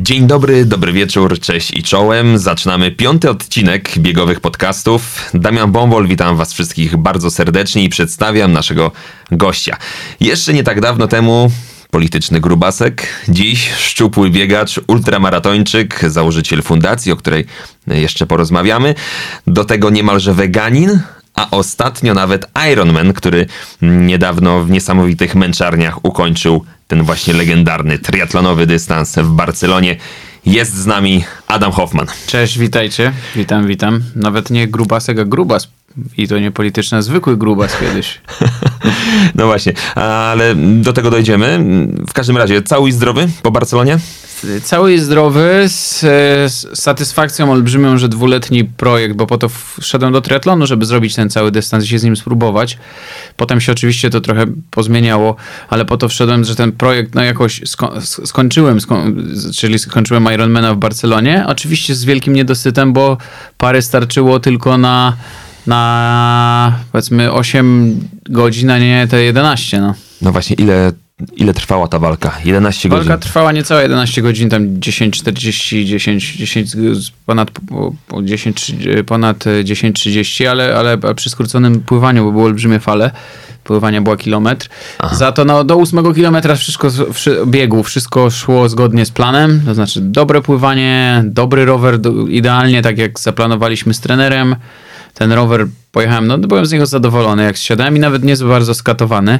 Dzień dobry, dobry wieczór, cześć i czołem. Zaczynamy piąty odcinek biegowych podcastów. Damian Bombol, witam was wszystkich bardzo serdecznie i przedstawiam naszego gościa. Jeszcze nie tak dawno temu polityczny grubasek, dziś szczupły biegacz, ultramaratończyk, założyciel fundacji, o której jeszcze porozmawiamy. Do tego niemalże weganin, a ostatnio nawet Ironman, który niedawno w niesamowitych męczarniach ukończył ten właśnie legendarny triatlonowy dystans w Barcelonie. Jest z nami Adam Hoffman. Cześć, witajcie. Witam, witam. Nawet nie grubasek, a grubas. I to nie polityczny, a zwykły grubas kiedyś. No właśnie, ale do tego dojdziemy. W każdym razie, cały i zdrowy po Barcelonie? Cały jest zdrowy, z, z satysfakcją olbrzymią, że dwuletni projekt, bo po to wszedłem do triatlonu, żeby zrobić ten cały dystans i się z nim spróbować. Potem się oczywiście to trochę pozmieniało, ale po to wszedłem, że ten projekt no jakoś sko skończyłem, sko czyli skończyłem Ironmana w Barcelonie. Oczywiście z wielkim niedosytem, bo pary starczyło tylko na na powiedzmy 8 godzin, a nie te 11. No, no właśnie, ile Ile trwała ta walka? 11 walka godzin? Walka trwała niecałe 11 godzin, tam 10.40, 10, 10, ponad, po 10, ponad 10.30, ale, ale przy skróconym pływaniu, bo były olbrzymie fale, pływania była kilometr. Aha. Za to no, do 8 kilometra wszystko, biegu, wszystko szło zgodnie z planem, to znaczy dobre pływanie, dobry rower, do, idealnie tak jak zaplanowaliśmy z trenerem. Ten rower pojechałem, no byłem z niego zadowolony, jak zsiadałem i nawet nie bardzo skatowany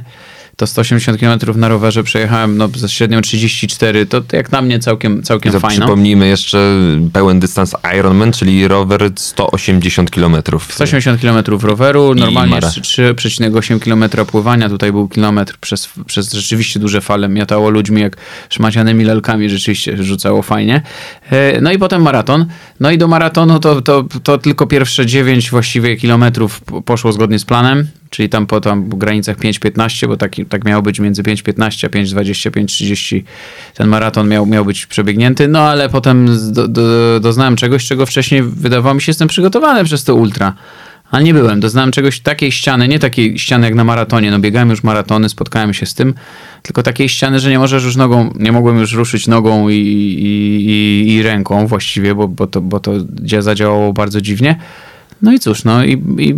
to 180 km na rowerze przejechałem no, ze średnią 34, to jak na mnie całkiem, całkiem to fajno. Przypomnijmy jeszcze pełen dystans Ironman, czyli rower 180 km. 180 km roweru, normalnie 3,8 km pływania, tutaj był kilometr przez, przez rzeczywiście duże fale, miatało ludźmi jak szmacianymi lalkami, rzeczywiście rzucało fajnie. E, no i potem maraton. No i do maratonu to, to, to tylko pierwsze 9 właściwie kilometrów poszło zgodnie z planem czyli tam po tam granicach 5-15, bo tak, tak miało być między 5-15 a 5-20, 5-30 ten maraton miał, miał być przebiegnięty, no ale potem do, do, doznałem czegoś, czego wcześniej wydawało mi się, jestem przygotowany przez to ultra. Ale nie byłem. Doznałem czegoś, takiej ściany, nie takiej ściany jak na maratonie. No biegałem już maratony, spotkałem się z tym, tylko takiej ściany, że nie możesz już nogą, nie mogłem już ruszyć nogą i, i, i, i ręką właściwie, bo, bo, to, bo to zadziałało bardzo dziwnie. No i cóż, no i, i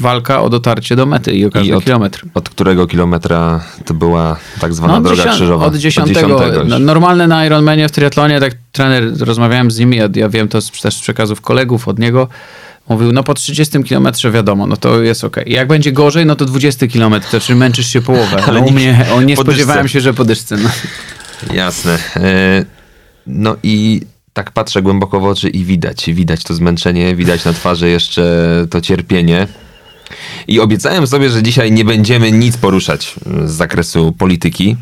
walka o dotarcie do mety i o każdy I od, kilometr. Od którego kilometra to była tak zwana no, droga dziesiąt, krzyżowa? Od dziesiątego. Od dziesiątego no, normalne na Ironmanie w triatlonie, tak trener, rozmawiałem z nim, ja, ja wiem to z, też z przekazów kolegów od niego, Mówił, no po 30 kilometrze wiadomo, no to jest ok. Jak będzie gorzej, no to 20 kilometr, to czy męczysz się połowę. No u mnie, o, nie spodziewałem się, że po dyszce. No. Jasne. E, no i tak patrzę głęboko w oczy i widać, widać to zmęczenie, widać na twarzy jeszcze to cierpienie. I obiecałem sobie, że dzisiaj nie będziemy nic poruszać z zakresu polityki,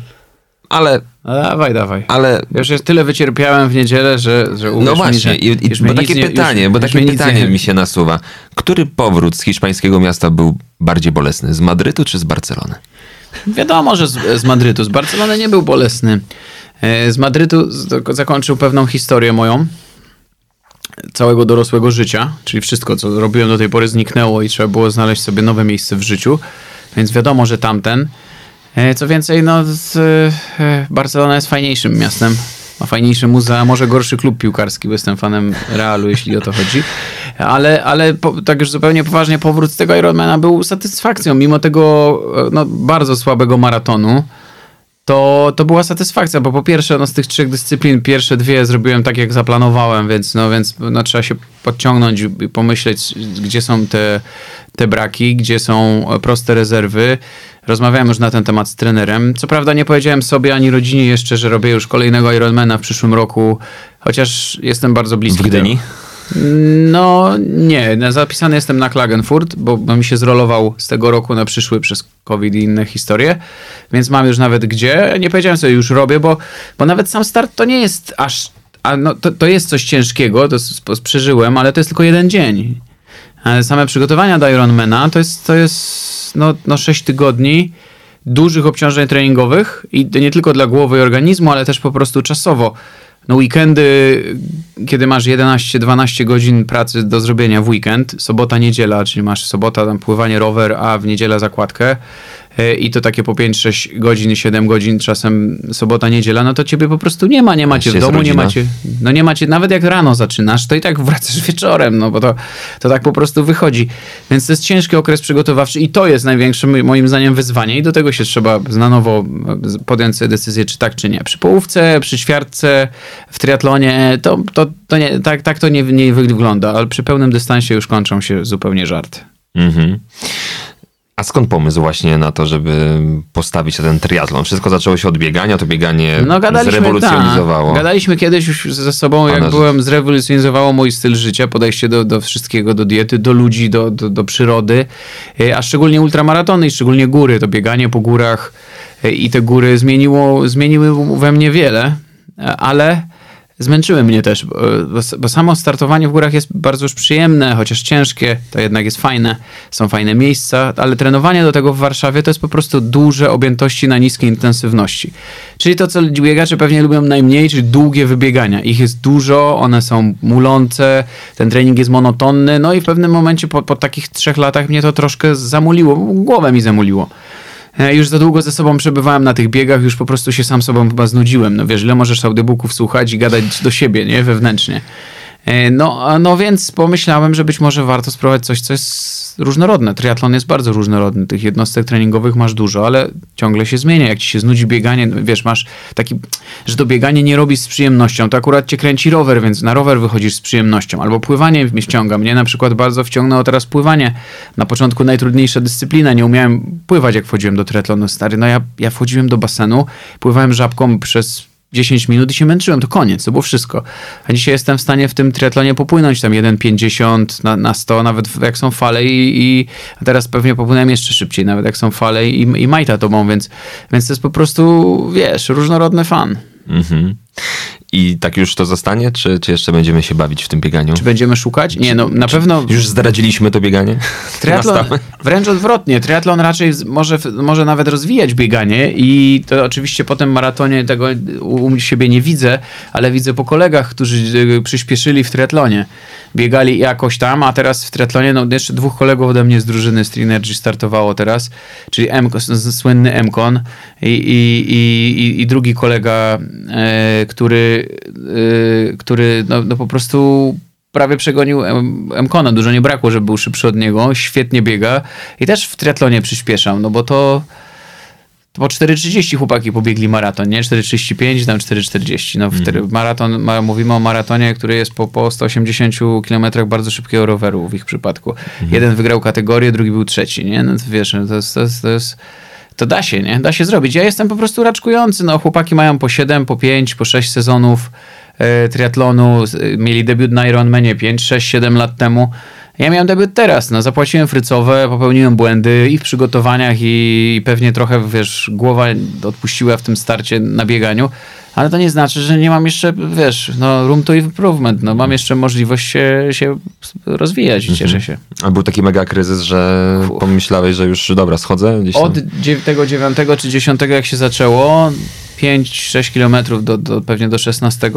ale... Dawaj, dawaj. Ale... Już jest tyle wycierpiałem w niedzielę, że, że No właśnie, mi, i, i, bo takie nie, pytanie, już, bo takie pytanie nie... mi się nasuwa. Który powrót z hiszpańskiego miasta był bardziej bolesny? Z Madrytu czy z Barcelony? Wiadomo, że z, z Madrytu. Z Barcelony nie był bolesny. E, z Madrytu zakończył pewną historię moją całego dorosłego życia, czyli wszystko, co robiłem do tej pory zniknęło i trzeba było znaleźć sobie nowe miejsce w życiu, więc wiadomo, że tamten. E, co więcej, no, z, e, Barcelona jest fajniejszym miastem. Ma fajniejsze muzea, może gorszy klub piłkarski, bo jestem fanem Realu, jeśli o to chodzi. Ale, ale po, tak już zupełnie poważnie, powrót z tego Ironmana był satysfakcją, mimo tego no, bardzo słabego maratonu to, to była satysfakcja, bo po pierwsze no, z tych trzech dyscyplin pierwsze dwie zrobiłem tak, jak zaplanowałem, więc, no, więc no, trzeba się podciągnąć i pomyśleć, gdzie są te, te braki, gdzie są proste rezerwy. Rozmawiałem już na ten temat z trenerem. Co prawda nie powiedziałem sobie ani rodzinie jeszcze, że robię już kolejnego Ironmana w przyszłym roku, chociaż jestem bardzo bliski. W Gdyni? No nie, zapisany jestem na Klagenfurt, bo, mi się zrolował z tego roku na przyszły przez COVID i inne historie, więc mam już nawet gdzie. Nie powiedziałem sobie, już robię, bo, bo nawet sam start to nie jest aż... A no, to, to jest coś ciężkiego, to przeżyłem, ale to jest tylko jeden dzień. Ale same przygotowania do Ironmana to jest, to jest no, no 6 tygodni dużych obciążeń treningowych i nie tylko dla głowy i organizmu, ale też po prostu czasowo. No weekendy, kiedy masz 11-12 godzin pracy do zrobienia w weekend, sobota, niedziela, czyli masz sobota tam pływanie rower, a w niedzielę zakładkę, i to takie po 5-6 godzin, 7 godzin, czasem sobota, niedziela, no to ciebie po prostu nie ma, nie macie w domu, nie macie, no nie macie, nawet jak rano zaczynasz, to i tak wracasz wieczorem, no bo to, to tak po prostu wychodzi. Więc to jest ciężki okres przygotowawczy i to jest największe moim zdaniem wyzwanie i do tego się trzeba na nowo podjąć sobie decyzję, czy tak, czy nie. Przy połówce, przy ćwiartce, w triatlonie, to, to, to nie, tak, tak to nie, nie wygląda, ale przy pełnym dystansie już kończą się zupełnie żarty. Mhm. A skąd pomysł właśnie na to, żeby postawić ten triatlon? Wszystko zaczęło się od biegania, to bieganie no, gadaliśmy, zrewolucjonizowało. Ta, gadaliśmy kiedyś już ze sobą, jak byłem, zrewolucjonizowało mój styl życia, podejście do, do wszystkiego, do diety, do ludzi, do, do, do przyrody, e, a szczególnie ultramaratony i szczególnie góry, to bieganie po górach e, i te góry zmieniło, zmieniły we mnie wiele, e, ale zmęczyły mnie też, bo, bo, samo startowanie w górach jest bardzo już przyjemne, chociaż ciężkie, to jednak jest fajne, są fajne miejsca, ale trenowanie do tego w Warszawie to jest po prostu duże objętości na niskiej intensywności. Czyli to, co biegacze pewnie lubią najmniej, czyli długie wybiegania. Ich jest dużo, one są mulące, ten trening jest monotonny, no i w pewnym momencie po, po takich trzech latach mnie to troszkę zamuliło, głowę mi zamuliło. E, już za długo ze sobą przebywałem na tych biegach, już po prostu się sam sobą chyba znudziłem. No wiesz, ile możesz audiobooków słuchać i gadać do siebie, nie? Wewnętrznie. E, no, no więc pomyślałem, że być może warto spróbować coś, co jest różnorodne. Triatlon jest bardzo różnorodny. Tych jednostek treningowych masz dużo, ale ciągle się zmienia. Jak ci się znudzi bieganie, wiesz, masz taki, że to bieganie nie robisz z przyjemnością, to akurat cię kręci rower, więc na rower wychodzisz z przyjemnością. Albo pływanie mnie wciąga. Mnie na przykład bardzo wciągnęło teraz pływanie. Na początku najtrudniejsza dyscyplina. Nie umiałem pływać, jak wchodziłem do triatlonu. Stary, no ja, ja wchodziłem do basenu, pływałem żabką przez 10 minut i się męczyłem, to koniec, to było wszystko. A dzisiaj jestem w stanie w tym triatlonie popłynąć tam 1,50 na, na 100, nawet jak są fale i, i teraz pewnie popłynąłem jeszcze szybciej, nawet jak są fale i, i majta tobą, więc, więc to jest po prostu, wiesz, różnorodny fan. Mhm. I tak już to zostanie, czy, czy jeszcze będziemy się bawić w tym bieganiu? Czy będziemy szukać? Nie, no na czy pewno... Już zdradziliśmy to bieganie? Triatlon, wręcz odwrotnie. Triatlon raczej może, może nawet rozwijać bieganie i to oczywiście po tym maratonie tego u siebie nie widzę, ale widzę po kolegach, którzy y, przyspieszyli w triatlonie. Biegali jakoś tam, a teraz w triatlonie, no jeszcze dwóch kolegów ode mnie z drużyny Streanergy startowało teraz, czyli M, słynny Mkon i, i, i, i drugi kolega, e, który Y, który no, no po prostu prawie przegonił Mkona. Dużo nie brakło, żeby był szybszy od niego. Świetnie biega i też w triatlonie przyspieszał, no bo to po 4.30 chłopaki pobiegli maraton, nie? 4.35, tam 4.40. No, mm. maraton, ma, mówimy o maratonie, który jest po, po 180 km bardzo szybkiego roweru w ich przypadku. Mm. Jeden wygrał kategorię, drugi był trzeci, nie? No to wiesz, no to jest, to jest, to jest to da się, nie? Da się zrobić. Ja jestem po prostu raczkujący. No, chłopaki mają po 7, po 5, po 6 sezonów e, triatlonu. Mieli debiut na Ironmanie 5, 6, 7 lat temu. Ja miałem debiut teraz, no zapłaciłem frycowe, popełniłem błędy i w przygotowaniach i pewnie trochę, wiesz, głowa odpuściła w tym starcie na bieganiu, ale to nie znaczy, że nie mam jeszcze, wiesz, no room to improvement, no mam jeszcze możliwość się, się rozwijać i cieszę się. A był taki mega kryzys, że Uf. pomyślałeś, że już dobra, schodzę gdzieś tam? Od tego 9 czy 10 jak się zaczęło, 5-6 kilometrów do, do, pewnie do 16,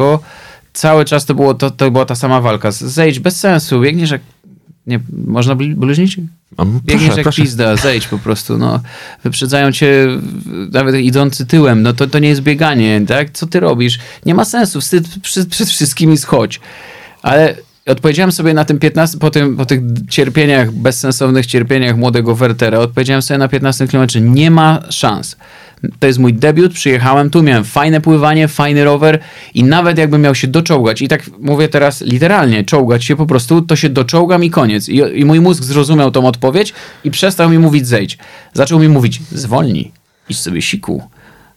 cały czas to, było, to, to była ta sama walka. Zejdź, bez sensu, biegniesz jak nie, można bluźnić? Biegniesz proszę, jak proszę. pizda, zejdź po prostu, no. Wyprzedzają cię nawet idący tyłem, no to, to nie jest bieganie, tak? Co ty robisz? Nie ma sensu, wstyd przed, przed wszystkimi schodź. Ale odpowiedziałem sobie na tym 15, po, tym, po tych cierpieniach, bezsensownych cierpieniach młodego Wertera, odpowiedziałem sobie na 15 kilometrze, nie ma szans. To jest mój debiut, przyjechałem tu, miałem fajne pływanie, fajny rower i nawet jakbym miał się doczołgać, i tak mówię teraz literalnie, czołgać się po prostu, to się doczołgam i koniec. I, i mój mózg zrozumiał tą odpowiedź i przestał mi mówić zejdź. Zaczął mi mówić zwolnij, idź sobie siku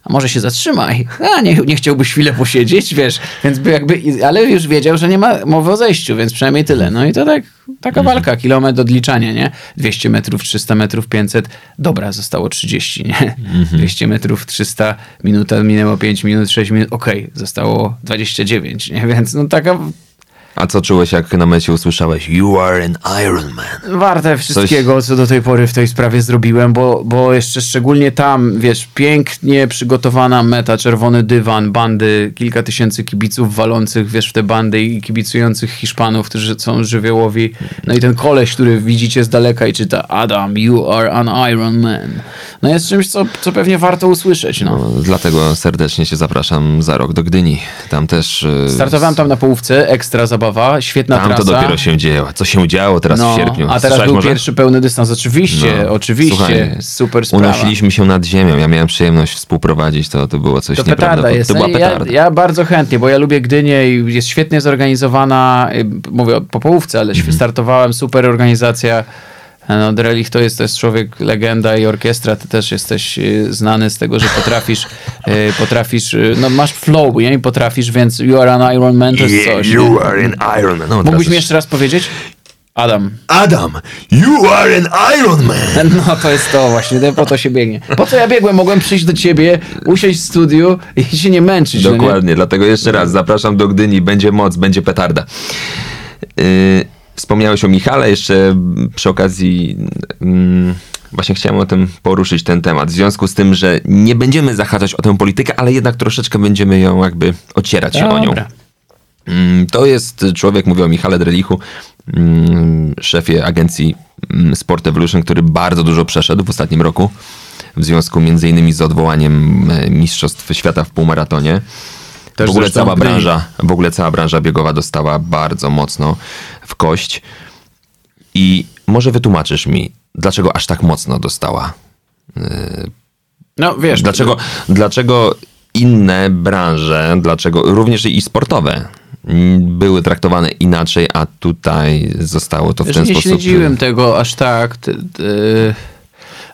a może się zatrzymaj, a nie, nie chciałbyś chwilę posiedzieć, wiesz, więc by jakby, ale już wiedział, że nie ma mowy o zejściu, więc przynajmniej tyle. No i to tak, taka mhm. walka, kilometr odliczania, nie? 200 metrów, 300 metrów, 500, dobra, zostało 30, nie? Mhm. 200 metrów, 300, minuta, minęło 5 minut, 6 minut, okej, okay, zostało 29, nie? Więc no taka A co czułeś, jak na mecie usłyszałeś You are an Iron Man? Warte wszystkiego, co do tej pory w tej sprawie zrobiłem, bo, bo jeszcze szczególnie tam, wiesz, pięknie przygotowana meta, czerwony dywan, bandy, kilka tysięcy kibiców walących, wiesz, w te bandy i kibicujących Hiszpanów, którzy są żywiołowi. No i ten koleś, który widzicie z daleka i czyta Adam, you are an Iron Man. No jest czymś, co, co pewnie warto usłyszeć, no. No, dlatego serdecznie cię zapraszam za rok do Gdyni. Tam też... y, Startowałem tam na połówce, ekstra zabawa, świetna Tam trasa. to dopiero się dzieło. Co się działo teraz w sierpniu? A teraz był może? pierwszy pełny dystans, oczywiście, No, oczywiście, słuchaj, super sprawa. Unosiliśmy się nad ziemią. Ja miałem przyjemność współprowadzić, to, to było coś To petarda jest. To była No i ja, petarda. ja bardzo chętnie, bo ja lubię Gdynię i jest świetnie zorganizowana. y, Mówię po połówce, ale Mhm. startowałem, super organizacja. No, Drelich to jest też człowiek, legenda i orkiestra. Ty też jesteś y, znany z tego, że potrafisz, y, potrafisz, y, no masz flow, nie? I potrafisz, więc you are an Iron Man, to jest coś. you are an Iron Man. No, Mógłbyś mi jeszcze raz powiedzieć? Adam. Adam, you are an Iron Man. No to jest to właśnie, po to się biegnie. Po co ja biegłem? Mogłem przyjść do ciebie, usiąść w studiu i się nie męczyć. no nie? Dokładnie, dlatego jeszcze raz zapraszam do Gdyni, będzie moc, będzie petarda. Yy, wspomniałeś o Michale, jeszcze przy okazji mm, właśnie chciałem o tym poruszyć ten temat. W związku z tym, że nie będziemy zahaczać o tę politykę, ale jednak troszeczkę będziemy ją jakby ocierać się o nią. Dobra. Mm, To jest człowiek, mówię o Michale Drelichu, mm, szefie agencji mm, Sport Evolution, który bardzo dużo przeszedł w ostatnim roku. W związku między innymi z odwołaniem e, Mistrzostw Świata w półmaratonie. Też w ogóle cała w Gdyni. branża, w ogóle cała branża biegowa dostała bardzo mocno w kość. I może wytłumaczysz mi, dlaczego aż tak mocno dostała? No wiesz, Dlaczego, dlaczego inne branże, dlaczego również i sportowe były traktowane inaczej, a tutaj zostało to w Wiesz, ten nie sposób. śledziłem tego aż tak, ty, ty,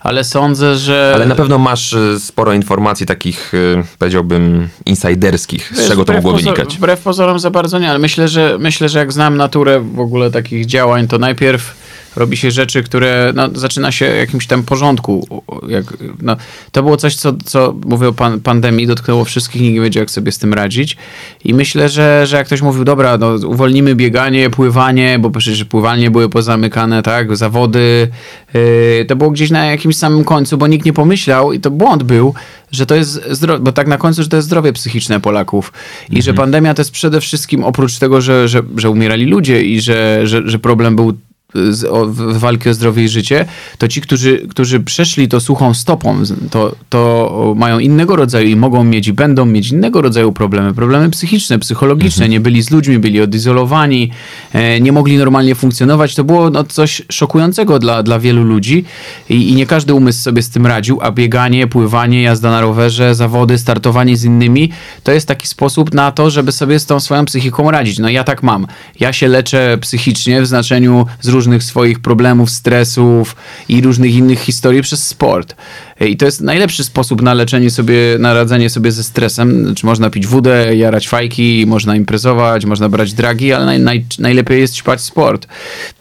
ale sądzę, że... Ale na pewno masz y, sporo informacji takich, y, powiedziałbym, insiderskich, z czego to mogło pozor- wynikać. Wbrew pozorom za bardzo nie, ale myślę, że myślę, że jak znam naturę w ogóle takich działań, to najpierw robi się rzeczy, które no, zaczyna się jakimś tam porządku. Jak, no, to było coś, co, co mówię o pan, pandemii, dotknęło wszystkich, nikt nie wiedział, jak sobie z tym radzić. I myślę, że, że jak ktoś mówił, dobra, no, uwolnimy bieganie, pływanie, bo przecież pływanie były pozamykane, tak, zawody, yy, to było gdzieś na jakimś samym końcu, bo nikt nie pomyślał i to błąd był, że to jest zdrowie, bo tak na końcu, że to jest zdrowie psychiczne Polaków i że pandemia to jest przede wszystkim oprócz tego, że, że, że umierali ludzie i że, że, że problem był z, o, w- walki o zdrowie i życie, to ci, którzy, którzy przeszli to suchą stopą, to, to mają innego rodzaju i mogą mieć i będą mieć innego rodzaju problemy, problemy psychiczne, psychologiczne, nie byli z ludźmi, byli odizolowani, e, nie mogli normalnie funkcjonować. To było no, coś szokującego dla, dla wielu ludzi i, i nie każdy umysł sobie z tym radził, a bieganie, pływanie, jazda na rowerze, zawody, startowanie z innymi, to jest taki sposób na to, żeby sobie z tą swoją psychiką radzić. No ja tak mam. Ja się leczę psychicznie w znaczeniu z różnych swoich problemów, stresów i różnych innych historii przez sport. I to jest najlepszy sposób na leczenie sobie, na radzenie sobie ze stresem. Znaczy można pić wódę, jarać fajki, można imprezować, można brać dragi, ale naj, naj, najlepiej jest ćpać sport.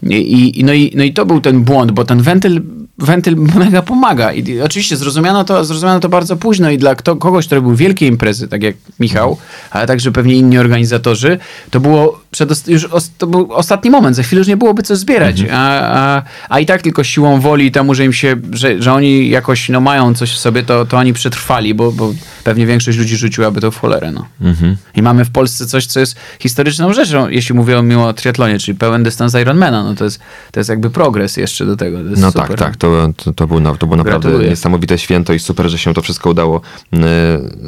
I, i, no, i, no i to był ten błąd, bo ten wentyl wentyl mega pomaga. I oczywiście zrozumiano to, zrozumiano to bardzo późno i dla kto, kogoś, kto robił wielkie imprezy, tak jak Michał, ale także pewnie inni organizatorzy, to było przedost- już os- to był ostatni moment, za chwilę już nie byłoby co zbierać. A, a, a i tak tylko siłą woli i temu, że im się, że, że oni jakoś no, mają coś w sobie, to, to oni przetrwali, bo, bo pewnie większość ludzi rzuciłaby to w cholerę. No. I mamy w Polsce coś, co jest historyczną rzeczą, jeśli mówię o, triatlonie, czyli pełen dystans Ironmana. No to jest, to jest jakby progres jeszcze do tego. No super. tak, tak, to, to, to, było, na- to było naprawdę Gratuluję. niesamowite święto i super, że się to wszystko udało y,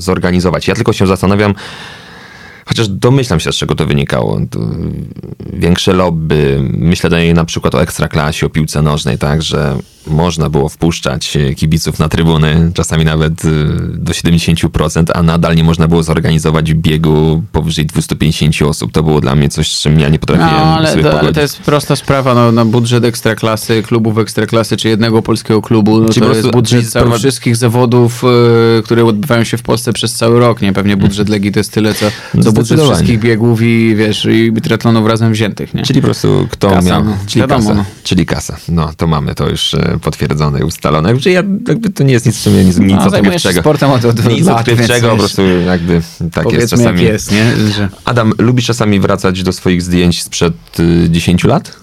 zorganizować. Ja tylko się zastanawiam, chociaż domyślam się, z czego to wynikało. To większe lobby, myślę tutaj na przykład o ekstraklasie, o piłce nożnej, tak, że można było wpuszczać e, kibiców na trybuny, czasami nawet y, do 70%, a nadal nie można było zorganizować biegu powyżej 250 osób. To było dla mnie coś, z czym ja nie No, potrafiłem ale sobie to, ale to jest prosta sprawa, no, no budżet ekstraklasy, klubów ekstraklasy, czy jednego polskiego klubu, no, to po jest budżet sprowadz- wszystkich zawodów, y, które odbywają się w Polsce przez cały rok, nie? Pewnie budżet Legii to jest tyle, co, co budżet wszystkich biegów i wiesz, i triatlonów razem wziętych, nie? Czyli po prostu kto Kasa, miał. no. Czyli Wiadomo, kasa. no. Czyli kasa. No to mamy to już. e, e, potwierdzone i ustalone. Że ja, jakby to nie jest nic, nic, nic No, odkrywczego. sportem od- od nic lat, odkrywczego, po prostu jakby tak jest czasami. jest. Adam, lubisz czasami wracać do swoich zdjęć sprzed y, 10 lat?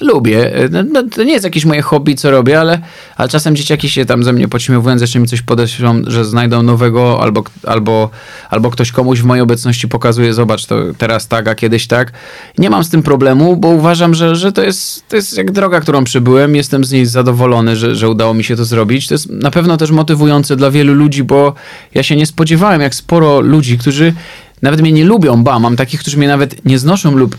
Lubię. No, no, to nie jest jakieś moje hobby, co robię, ale, ale czasem dzieciaki się tam ze mnie podśmiewują, jeszcze mi coś podeślą, że znajdą nowego, albo, albo, albo ktoś komuś w mojej obecności pokazuje, zobacz, to teraz tak, a kiedyś tak. Nie mam z tym problemu, bo uważam, że, że to, jest, to jest jak droga, którą przybyłem. Jestem z niej zadowolony, że, że udało mi się to zrobić. To jest na pewno też motywujące dla wielu ludzi, bo ja się nie spodziewałem, jak sporo ludzi, którzy nawet mnie nie lubią, ba, mam takich, którzy mnie nawet nie znoszą lub lub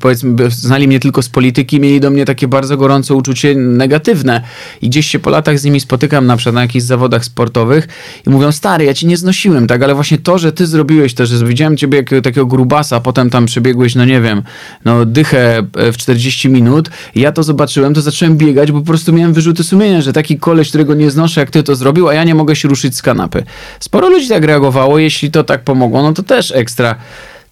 powiedzmy znali mnie tylko z polityki, mieli do mnie takie bardzo gorące uczucie negatywne. I gdzieś się po latach z nimi spotykam na przykład na jakichś zawodach sportowych i mówią, stary, ja ci nie znosiłem, tak, ale właśnie to, że ty zrobiłeś to, że widziałem ciebie jakiego takiego grubasa, a potem tam przebiegłeś, no nie wiem, no dychę e, w 40 minut ja to zobaczyłem, to zacząłem biegać, bo po prostu miałem wyrzuty sumienia, że taki koleś, którego nie znoszę, jak ty to zrobił, a ja nie mogę się ruszyć z kanapy. Sporo ludzi tak reagowało, jeśli to tak pomogło, no to też ekstra.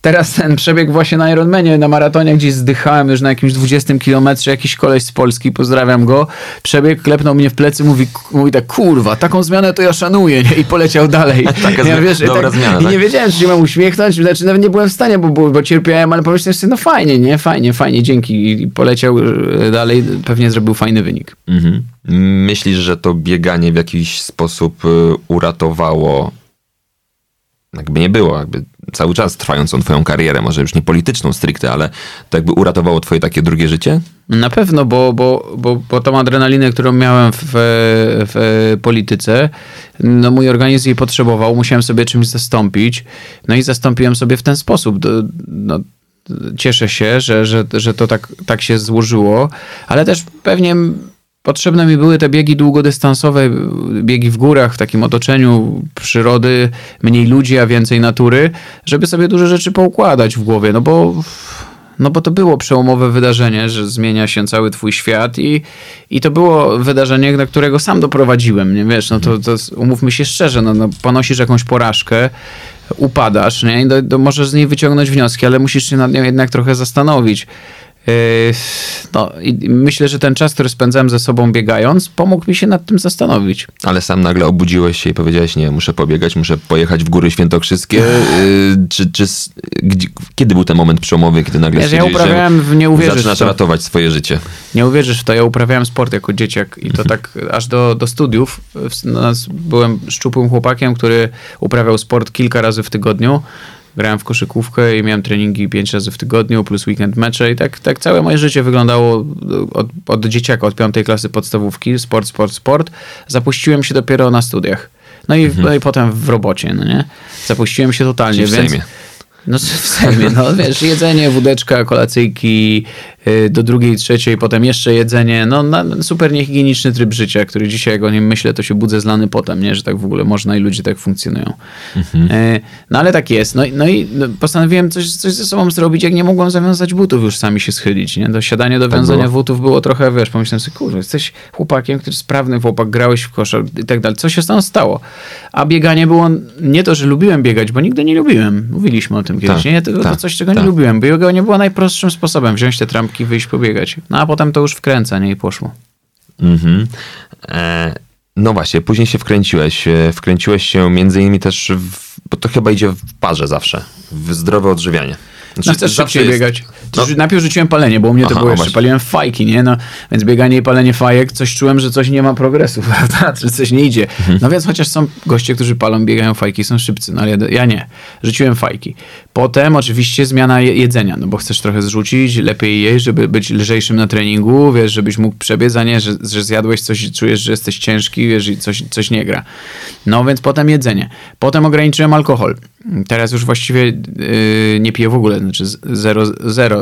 Teraz ten przebieg właśnie na Ironmanie, na maratonie, gdzieś zdychałem już na jakimś 20 kilometrze, jakiś koleś z Polski, pozdrawiam go, przebieg, klepnął mnie w plecy, mówi, mówi tak, kurwa, taką zmianę to ja szanuję, nie? I poleciał dalej. Taka zmi- i dobra zmiana, I tak? nie wiedziałem, czy się mam uśmiechnąć, znaczy nawet nie byłem w stanie, bo, bo, bo cierpiałem, ale pomyślałem sobie, no fajnie, nie? Fajnie, fajnie, dzięki. I poleciał e, dalej, pewnie zrobił fajny wynik. Mhm. Myślisz, że to bieganie w jakiś sposób y, uratowało, jakby nie było, jakby cały czas trwającą twoją karierę, może już nie polityczną stricte, ale to jakby uratowało twoje takie drugie życie? Na pewno, bo, bo, bo, bo tą adrenalinę, którą miałem w, w polityce, no mój organizm jej potrzebował, musiałem sobie czymś zastąpić, no i zastąpiłem sobie w ten sposób. No, cieszę się, że, że, że to tak, tak się złożyło, ale też pewnie potrzebne mi były te biegi długodystansowe, biegi w górach, w takim otoczeniu przyrody, mniej ludzi, a więcej natury, żeby sobie duże rzeczy poukładać w głowie, no bo no bo to było przełomowe wydarzenie, że zmienia się cały twój świat i, i to było wydarzenie, do którego sam doprowadziłem, nie wiesz, no to, to umówmy się szczerze, no, no ponosisz jakąś porażkę, upadasz, nie, i do, do, możesz z niej wyciągnąć wnioski, ale musisz się nad nią jednak trochę zastanowić. Yy, No i myślę, że ten czas, który spędzałem ze sobą biegając, pomógł mi się nad tym zastanowić. Ale sam nagle obudziłeś się i powiedziałeś, nie, muszę pobiegać, muszę pojechać w góry świętokrzyskie. Y, czy, czy, kiedy był ten moment przełomowy, kiedy nagle Wiesz, ja uprawiałem w nie że uwierzysz zaczynasz to. ratować swoje życie? Nie uwierzysz w to, ja uprawiałem sport jako dzieciak i to tak aż do, do studiów. Nas, byłem szczupłym chłopakiem, który uprawiał sport kilka razy w tygodniu. Grałem w koszykówkę i miałem treningi pięć razy w tygodniu, plus weekend mecze i tak, tak całe moje życie wyglądało od, od dzieciaka, od piątej klasy podstawówki, sport, sport, sport. Zapuściłem się dopiero na studiach. No i, no i potem w robocie, no nie? Zapuściłem się totalnie, Czyli w więc... Sejmie. No w Sejmie, no wiesz, jedzenie, wódeczka, kolacyjki, do drugiej, trzeciej, potem jeszcze jedzenie, no super niehigieniczny tryb życia, który dzisiaj jak o nim myślę, to się budzę zlany potem, nie, że tak w ogóle można i ludzie tak funkcjonują. Y, No ale tak jest, no, i- no i no, postanowiłem coś, coś ze sobą zrobić, jak nie mogłem zawiązać butów już sami się schylić, nie, do siadania do wiązania było. butów było trochę, wiesz, pomyślałem sobie, kurwa, jesteś chłopakiem, który sprawny chłopak, grałeś w koszar i tak dalej, co się z tym stało? A bieganie było nie to, że lubiłem biegać, bo nigdy nie lubiłem, mówiliśmy o tym kiedyś, Tak, nie, to, to tak, coś, czego tak. nie lubiłem, bieganie było najprostszym sposobem, wziąć te trampki, wyjść pobiegać, no a potem to już wkręca, nie, i poszło. Mhm. E, no właśnie, później się wkręciłeś. E, Wkręciłeś się między innymi też, w, bo to chyba idzie w parze zawsze, w zdrowe odżywianie. Znaczy, No chcesz szybciej jest- biegać. No, To Najpierw rzuciłem palenie, bo u mnie to Aha, było o jeszcze, właśnie. paliłem fajki, nie? No, więc bieganie i palenie fajek, coś czułem, że coś nie ma progresu, prawda? Czy coś nie idzie. Mhm. No więc chociaż są goście, którzy palą, biegają fajki, są szybcy, no ale ja, ja nie. Rzuciłem fajki. Potem oczywiście zmiana je- jedzenia, no bo chcesz trochę zrzucić, lepiej jeść, żeby być lżejszym na treningu, wiesz, żebyś mógł przebiec, a nie, że, że zjadłeś coś i czujesz, że jesteś ciężki, wiesz, i coś, coś nie gra. No więc potem jedzenie. Potem ograniczyłem alkohol. Teraz już właściwie yy, nie piję w ogóle, znaczy z- zero,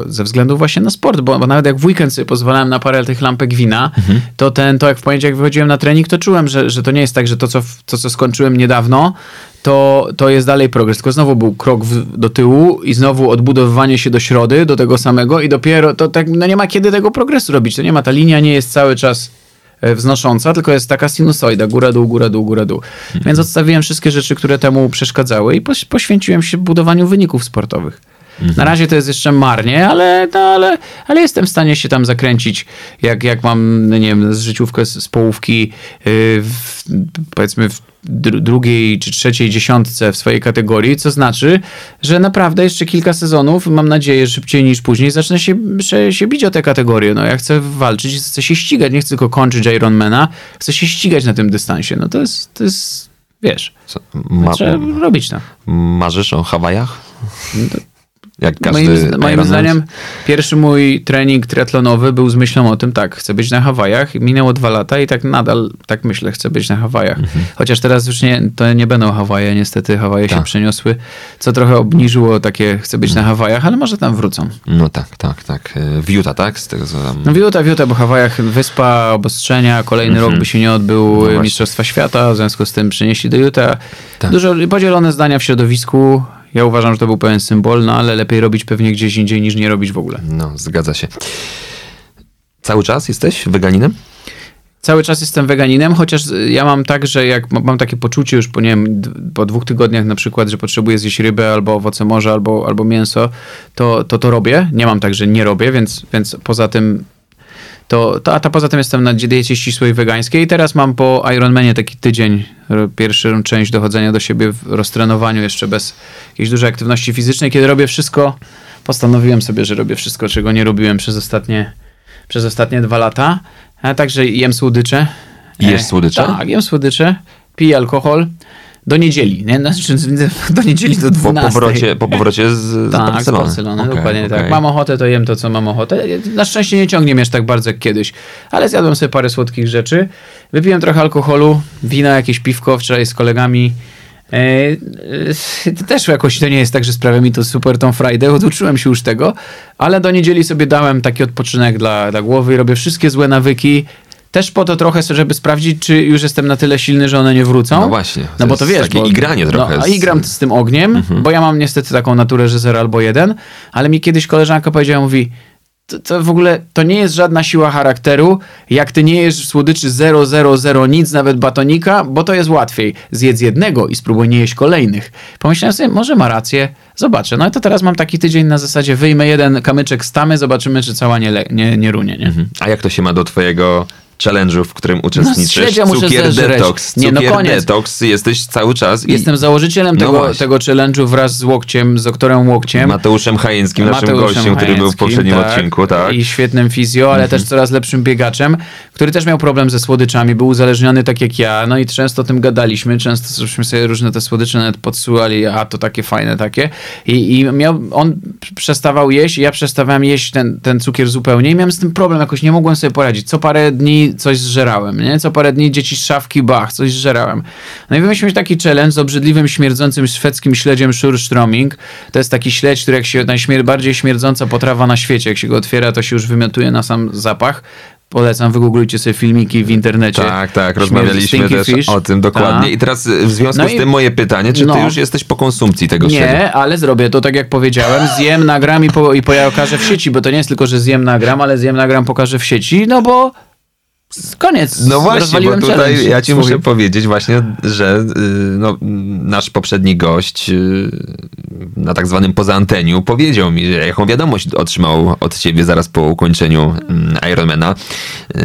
ze względu właśnie na sport, bo, bo nawet jak w weekend sobie pozwalałem na parę tych lampek wina, to ten, to jak w poniedziałek wychodziłem na trening, to czułem, że, że to nie jest tak, że to, co, to, co skończyłem niedawno, to, to jest dalej progres, tylko znowu był krok w, do tyłu i znowu odbudowywanie się do środy, do tego samego i dopiero to tak, no nie ma kiedy tego progresu robić, to nie ma, ta linia nie jest cały czas e, wznosząca, tylko jest taka sinusoida, góra, dół, góra, dół, góra, dół. Więc odstawiłem wszystkie rzeczy, które temu przeszkadzały i poś- poświęciłem się budowaniu wyników sportowych. Na razie to jest jeszcze marnie, ale, no, ale, ale jestem w stanie się tam zakręcić, jak, jak mam, no nie wiem, z życiówkę z, z połówki yy, w, powiedzmy w dru- drugiej czy trzeciej dziesiątce w swojej kategorii, co znaczy, że naprawdę jeszcze kilka sezonów, mam nadzieję, szybciej niż później, zacznę się, się, się bić o tę kategorię. No ja chcę walczyć, chcę się ścigać, nie chcę tylko kończyć Ironmana, chcę się ścigać na tym dystansie. No to jest, to jest wiesz, Co, ma, trzeba robić to. marzysz o Hawajach? Jak każdy moim, moim zdaniem pierwszy mój trening triatlonowy był z myślą o tym, tak, chcę być na Hawajach. Minęło dwa lata i tak nadal tak myślę, chcę być na Hawajach. Mhm. Chociaż teraz już nie, to nie będą Hawaje, niestety Hawaje się Tak. przeniosły, co trochę obniżyło takie chcę być na Hawajach, ale może tam wrócą. No tak, tak, tak. E, W Utah, tak? Z tego co tam... No wiuta, bo w Hawajach wyspa, obostrzenia, kolejny rok by się nie odbył Mhm. właśnie. Mistrzostwa Świata, w związku z tym przynieśli do Utah. Tak. Dużo podzielone zdania w środowisku. Ja uważam, że to był pewien symbol, no ale lepiej robić pewnie gdzieś indziej niż nie robić w ogóle. No, zgadza się. Cały czas jesteś weganinem? Cały czas jestem weganinem, chociaż ja mam tak, że jak ma- mam takie poczucie już po, nie wiem, po dwóch tygodniach na przykład, że potrzebuję zjeść rybę albo owoce morza, albo, albo mięso, to, to to robię. Nie mam tak, że nie robię, więc, więc poza tym to, to, a to poza tym jestem na diecie ścisłej wegańskiej i teraz mam po Ironmanie taki tydzień, pierwszą część dochodzenia do siebie w roztrenowaniu jeszcze bez jakiejś dużej aktywności fizycznej, kiedy robię wszystko, postanowiłem sobie, że robię wszystko, czego nie robiłem przez ostatnie, przez ostatnie dwa lata, a także jem słodycze. Jesz słodycze? Tak, jem słodycze, piję alkohol do niedzieli, nie? Znaczy, do niedzieli do Po 12. powrocie, po powrocie z, Tak, z Barcelony, Okej, dokładnie okej. tak. Mam ochotę, to jem to, co mam ochotę. Na szczęście nie ciągnie mnie aż tak bardzo jak kiedyś, ale zjadłem sobie parę słodkich rzeczy. Wypiłem trochę alkoholu, wina, jakieś piwko wczoraj z kolegami. E, e, też jakoś to nie jest tak, że sprawia mi to super tą Friday, oduczyłem się już tego, ale do niedzieli sobie dałem taki odpoczynek dla, dla głowy i robię wszystkie złe nawyki, też po to trochę, żeby sprawdzić, czy już jestem na tyle silny, że one nie wrócą. No właśnie, to No bo to wiesz. takie bo, igranie trochę No, a Mhm. igram z tym ogniem, bo ja mam niestety taką naturę, że 0 albo 1, ale mi kiedyś koleżanka powiedziała, mówi, to, to w ogóle to nie jest żadna siła charakteru, jak ty nie jesz słodyczy 0, 0, 0, nic, nawet batonika, bo to jest łatwiej. Zjedz jednego i spróbuj nie jeść kolejnych. Pomyślałem sobie, może ma rację, zobaczę. No i to teraz mam taki tydzień na zasadzie, wyjmę jeden kamyczek z tamy, zobaczymy, czy cała nie, nie, nie runie, nie? A jak to się ma do twojego challenge'u, w którym uczestniczysz? muszę Cukier detox. Nie, no koniec. detox. Jesteś cały czas i Jestem założycielem No tego, właśnie. tego challenge'u wraz z Łokciem, z doktorem Łokciem. Mateuszem Hajeńskim, naszym Mateuszem gościem, który był w Hajeńskim, poprzednim odcinku, tak? Mhm. I świetnym fizjo, ale też coraz lepszym biegaczem, który też miał problem ze słodyczami, był uzależniony tak jak ja, no i często o tym gadaliśmy, często żeśmy sobie różne te słodycze nawet podsyłali, a to takie fajne takie. I, i miał, on przestawał jeść, ja przestawałem jeść ten, ten cukier zupełnie i miałem z tym problem, jakoś nie mogłem sobie poradzić. Co parę dni coś zżerałem, nie? Co parę dni dzieci z szafki, bach, coś zżerałem. No i wymyśliłem taki challenge z obrzydliwym, śmierdzącym szwedzkim śledziem Surströmming. To jest taki śledź, który jak się najbardziej śmierdząca potrawa na świecie, jak się go otwiera, to się już wymiotuje na sam zapach. Polecam, wygooglujcie sobie filmiki w internecie. Tak, tak, rozmawialiśmy też Fish. o tym dokładnie. Tak. I teraz y, w związku No z tym moje pytanie, czy ty No. już jesteś po konsumpcji tego śledzia? Nie, ale zrobię to tak jak powiedziałem. Zjem, nagram i, po, i pokażę w sieci, bo to nie jest tylko, że zjem, nagram, ale zjem, nagram, pokażę w sieci, no bo koniec. No właśnie, bo tutaj challenge ja ci muszę powiedzieć właśnie, że y, no, nasz poprzedni gość y, na tak zwanym poza anteniu powiedział mi, że jaką wiadomość otrzymał od ciebie zaraz po ukończeniu mm, Ironmana.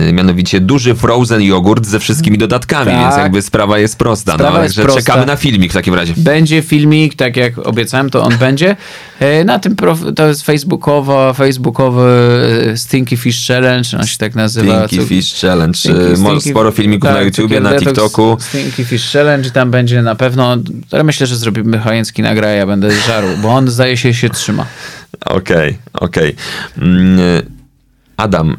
Y, Mianowicie duży frozen jogurt ze wszystkimi dodatkami, Tak. więc jakby sprawa jest prosta. Sprawa no, jest Także prosta. czekamy na filmik w takim razie. Będzie filmik, tak jak obiecałem, to on będzie. Na tym prof, to jest facebookowo, facebookowy Stinky Fish Challenge, on się tak nazywa. Stinky Fish Challenge. Stinky- y, Stinky- sporo filmików tak, na YouTubie, na TikToku. Stinky Fish Challenge, tam będzie na pewno, ale myślę, że zrobimy Hajęcki nagra, ja będę żarł, bo on zdaje się się trzyma. Okej, okej. Mm, Adam,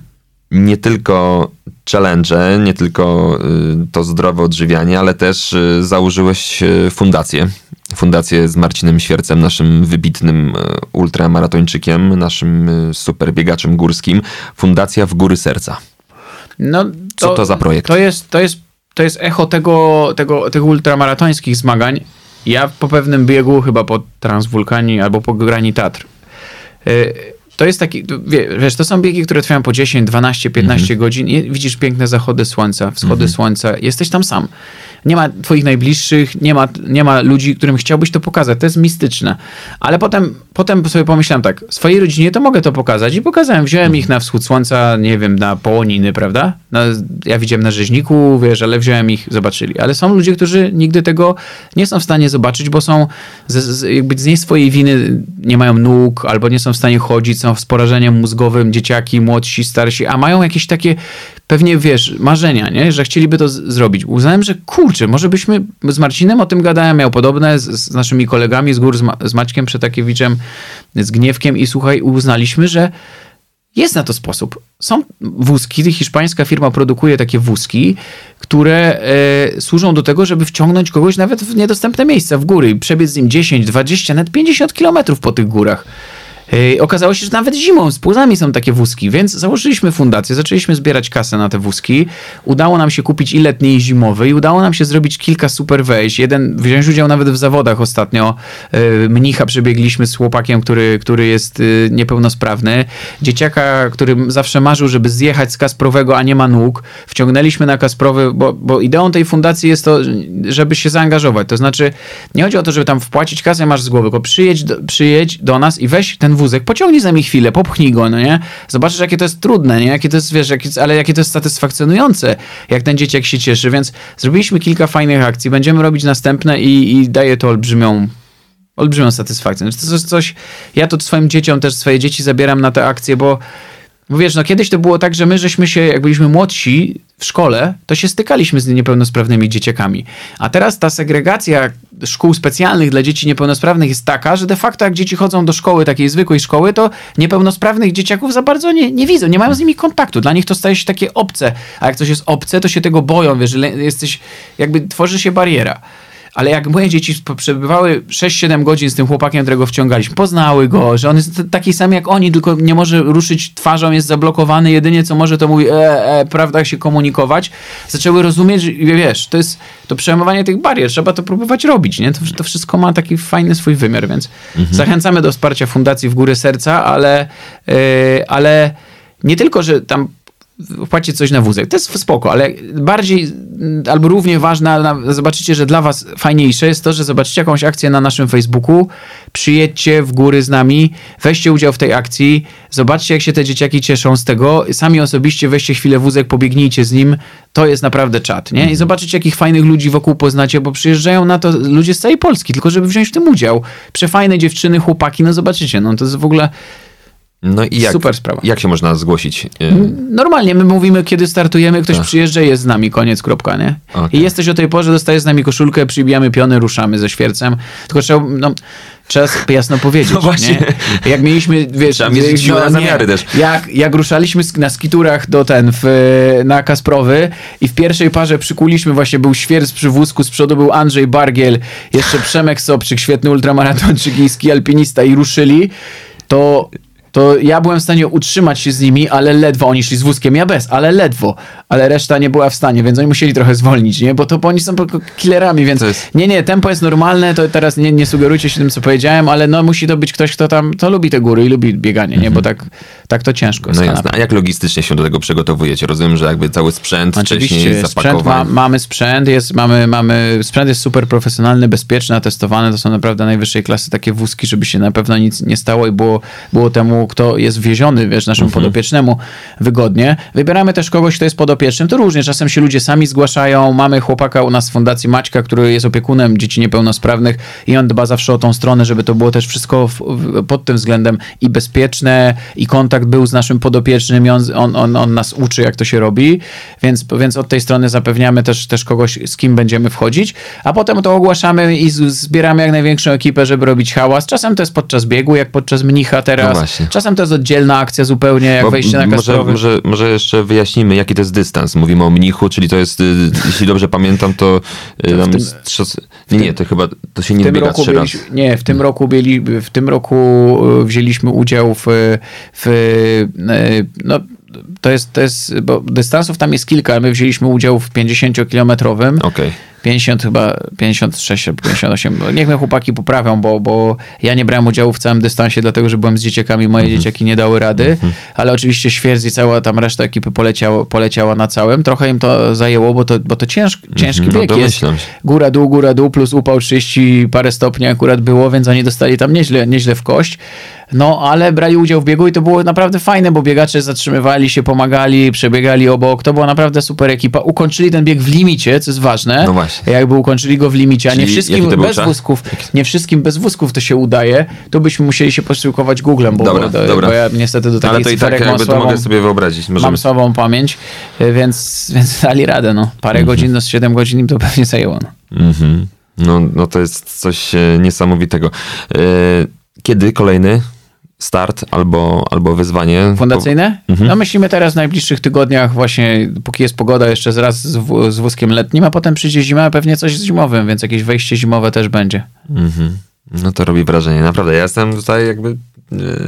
nie tylko challenge, nie tylko y, to zdrowe odżywianie, ale też y, założyłeś fundację. Fundację z Marcinem Świercem, naszym wybitnym ultramaratończykiem, naszym superbiegaczem górskim. Fundacja w Góry Serca. No, Co to za projekt? To jest, to jest, to jest echo tego, tego, tych ultramaratońskich zmagań. Ja po pewnym biegu, chyba po Transwulkanii albo po Grani Tatr. y, To jest taki, wie- wiesz, to są biegi, które trwają po 10, 12, 15 Mhm. godzin i widzisz piękne zachody słońca, wschody słońca, jesteś tam sam. nie ma twoich najbliższych, nie ma, nie ma ludzi, którym chciałbyś to pokazać. To jest mistyczne. Ale potem, potem sobie pomyślałem tak, swojej rodzinie to mogę to pokazać i pokazałem. Wziąłem ich na wschód słońca, nie wiem, na połoniny, prawda? No, ja widziałem na rzeźniku, wiesz, ale wziąłem ich, zobaczyli. Ale są ludzie, którzy nigdy tego nie są w stanie zobaczyć, bo są z, z, jakby z nie swojej winy, nie mają nóg, albo nie są w stanie chodzić, są z porażeniem mózgowym, dzieciaki, młodsi, starsi, a mają jakieś takie pewnie, wiesz, marzenia, nie? że chcieliby to zrobić. Uznałem, że kurczę, może byśmy, z Marcinem o tym gadałem, miał podobne z, z naszymi kolegami z gór, z, Ma, z Maćkiem Przetakiewiczem, z Gniewkiem i słuchaj, uznaliśmy, że jest na to sposób. Są wózki, hiszpańska firma produkuje takie wózki, które e, służą do tego, żeby wciągnąć kogoś nawet w niedostępne miejsca, w góry przebiec z nim 10, 20, nawet 50 kilometrów po tych górach. Okazało się, że nawet zimą z płozami są takie wózki, więc założyliśmy fundację, zaczęliśmy zbierać kasę na te wózki. Udało nam się kupić i letni, i zimowy i udało nam się zrobić kilka super wejść. Jeden, wziąć udział nawet w zawodach ostatnio. E, Mnicha przebiegliśmy z chłopakiem, który, który jest e, niepełnosprawny. Dzieciaka, który zawsze marzył, żeby zjechać z Kasprowego, a nie ma nóg. Wciągnęliśmy na Kasprowy, bo, bo ideą tej fundacji jest to, żeby się zaangażować. To znaczy, nie chodzi o to, żeby tam wpłacić kasę, masz z głowy, tylko przyjedź do, przyjedź do nas i weź ten wózek, pociągnij z nami chwilę, popchnij go, no nie? Zobaczysz, jakie to jest trudne, nie? Jakie to jest, wiesz, jakie, ale jakie to jest satysfakcjonujące, jak ten dzieciak się cieszy, więc zrobiliśmy kilka fajnych akcji, będziemy robić następne i, i daje to olbrzymią olbrzymią satysfakcję. To jest coś, ja to swoim dzieciom też swoje dzieci zabieram na te akcje, bo, bo wiesz, no kiedyś to było tak, że my żeśmy się, jak byliśmy młodsi w szkole, to się stykaliśmy z niepełnosprawnymi dzieciakami. A teraz ta segregacja szkół specjalnych dla dzieci niepełnosprawnych jest taka, że de facto jak dzieci chodzą do szkoły, takiej zwykłej szkoły, to niepełnosprawnych dzieciaków za bardzo nie, nie widzą, nie mają z nimi kontaktu. Dla nich to staje się takie obce, a jak coś jest obce, to się tego boją, wiesz, że jesteś, jakby tworzy się bariera. Ale jak moje dzieci przebywały 6-7 godzin z tym chłopakiem, którego wciągaliśmy, poznały go, że on jest taki sam jak oni, tylko nie może ruszyć twarzą, jest zablokowany, jedynie co może to mówi, e, e, prawda, się komunikować, zaczęły rozumieć, że wiesz, to jest to przejmowanie tych barier, trzeba to próbować robić, nie? To, to wszystko ma taki fajny swój wymiar, więc zachęcamy do wsparcia Fundacji w Góry Serca, ale, e, ale nie tylko, że tam wpłacić coś na wózek. To jest spoko, ale bardziej mm, albo równie ważne, na- zobaczycie, że dla was fajniejsze jest to, że zobaczycie jakąś akcję na naszym Facebooku, przyjedźcie w góry z nami, weźcie udział w tej akcji, zobaczcie jak się te dzieciaki cieszą z tego, sami osobiście weźcie chwilę wózek, pobiegnijcie z nim, to jest naprawdę czat, nie? I zobaczycie jakich fajnych ludzi wokół poznacie, bo przyjeżdżają na to ludzie z całej Polski, tylko żeby wziąć w tym udział. Przefajne dziewczyny, chłopaki, no zobaczycie, no to jest w ogóle No i jak, Super sprawa. jak się można zgłosić? Y, Normalnie my mówimy, kiedy startujemy, ktoś przyjeżdża i jest z nami, koniec, kropka, nie? Tak. Okej. I jesteś o tej porze, dostajesz z nami koszulkę, przybijamy piony, ruszamy ze świercem. Tylko trzeba, no, trzeba sobie jasno powiedzieć, No właśnie. nie? Jak mieliśmy, wiesz... Siłę na nie. zamiary też. Jak, jak ruszaliśmy na skiturach do ten, w, na Kasprowy i w pierwszej parze przykuliśmy, właśnie był świerc przy wózku, z przodu był Andrzej Bargiel, jeszcze Przemek Sobczyk, świetny ultramaratończyk i ski alpinista i ruszyli, to to ja byłem w stanie utrzymać się z nimi, ale ledwo. Oni szli z wózkiem, ja bez, ale ledwo. Ale reszta nie była w stanie, więc oni musieli trochę zwolnić, nie? Bo to bo oni są tylko killerami, więc jest- nie, nie, tempo jest normalne, to teraz nie, nie sugerujcie się tym, co powiedziałem, ale no musi to być ktoś, kto tam, to lubi te góry i lubi bieganie, nie? Bo tak, tak to ciężko. Mhm. No jest jasne. A jak logistycznie się do tego przygotowujecie? Rozumiem, że jakby cały sprzęt wcześniej Oczywiście, sprzęt ma, mamy sprzęt, jest, mamy, mamy, sprzęt jest super profesjonalny, bezpieczny, atestowany, to są naprawdę najwyższej klasy takie wózki, żeby się na pewno nic nie stało i było, było temu, kto jest wieziony, wiesz, naszemu podopiecznemu wygodnie. Wybieramy też kogoś, kto jest podopiecznym, to różnie, czasem się ludzie sami zgłaszają, mamy chłopaka u nas w Fundacji Maćka, który jest opiekunem dzieci niepełnosprawnych i on dba zawsze o tą stronę, żeby to było też wszystko w, w, pod tym względem i bezpieczne, i kontakt był z naszym podopiecznym i on, on, on, on nas uczy, jak to się robi, więc, więc od tej strony zapewniamy też, też kogoś, z kim będziemy wchodzić, a potem to ogłaszamy i zbieramy jak największą ekipę, żeby robić hałas. Czasem to jest podczas biegu, jak podczas mnicha No teraz, właśnie. Czasem to jest oddzielna akcja zupełnie, jak Bo wejście na może, Kasprowy. może, może jeszcze wyjaśnimy, jaki to jest dystans. Mówimy o mnichu, czyli to jest, y, jeśli dobrze pamiętam, to, y, tam tym- Nie, nie, to chyba to się nie W tym biega roku trzy razy. byliśmy, nie, w tym roku byli, w tym roku e, wzięliśmy udział w, w no, to jest, to jest, bo dystansów tam jest kilka, ale my wzięliśmy udział w 50-kilometrowym. Okej. 50 chyba, 56 albo 58. Niech mnie chłopaki poprawią, bo, bo ja nie brałem udziału w całym dystansie, dlatego że byłem z dzieciakami, moje Mhm. dzieciaki nie dały rady, ale oczywiście Świerz i cała tam reszta ekipy poleciało, poleciała na całym. Trochę im to zajęło, bo to, bo to ciężki, ciężki no bieg jest. domyślam się. Góra, dół, góra, dół, plus upał 30 parę stopni akurat było, więc oni dostali tam nieźle, nieźle w kość. No, ale brali udział w biegu i to było naprawdę fajne, bo biegacze zatrzymywali się, pomagali, przebiegali obok. To była naprawdę super ekipa. Ukończyli ten bieg w limicie, co jest ważne. No właśnie. Jakby ukończyli go w limicie, a nie Czyli wszystkim był bez wózków, nie wszystkim bez wózków to się udaje, to byśmy musieli się posiłkować Googlem, bo, Dobra, bo, dobra. bo ja niestety do takich Ale to i tak mam słabą, mogę sobie wyobrazić. Możemy mam słabą pamięć, y, więc, więc dali radę. No. Parę Mhm. godzin, no z 7 godzin im to pewnie zajęło. No. Mhm. No, no to jest coś e, niesamowitego. E, Kiedy kolejny start albo, albo wyzwanie? Fundacyjne? Mhm. No myślimy teraz w najbliższych tygodniach właśnie, póki jest pogoda, jeszcze raz z, w- z wózkiem letnim, a potem przyjdzie zima, a pewnie coś z zimowym, więc jakieś wejście zimowe też będzie. Mhm. No to robi wrażenie. Naprawdę, ja jestem tutaj jakby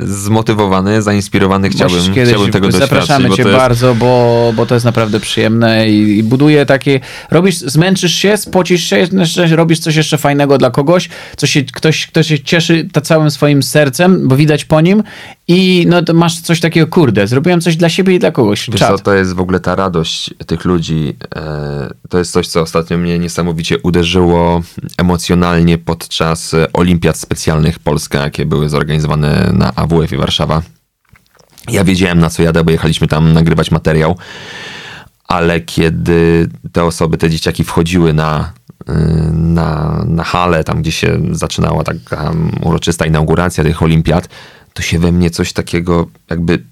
zmotywowany, zainspirowany. Chciałbym, kiedyś, chciałbym tego doświadczyć. zapraszamy cię jest- bardzo, bo, bo to jest naprawdę przyjemne i, i buduje takie, robisz, zmęczysz się, spocisz się, robisz coś jeszcze fajnego dla kogoś, co się, ktoś, kto się cieszy ta całym swoim sercem, bo widać po nim i no to masz coś takiego, kurde, zrobiłem coś dla siebie i dla kogoś. Wiesz co, to jest w ogóle ta radość tych ludzi. E, to jest coś, co ostatnio mnie niesamowicie uderzyło emocjonalnie podczas e, olimpiad specjalnych Polska, jakie były zorganizowane na AWF-ie Warszawa. Ja wiedziałem, na co jadę, bo jechaliśmy tam nagrywać materiał, ale kiedy te osoby, te dzieciaki wchodziły na, y, na, na halę, tam gdzie się zaczynała taka uroczysta inauguracja tych olimpiad, to się we mnie coś takiego jakby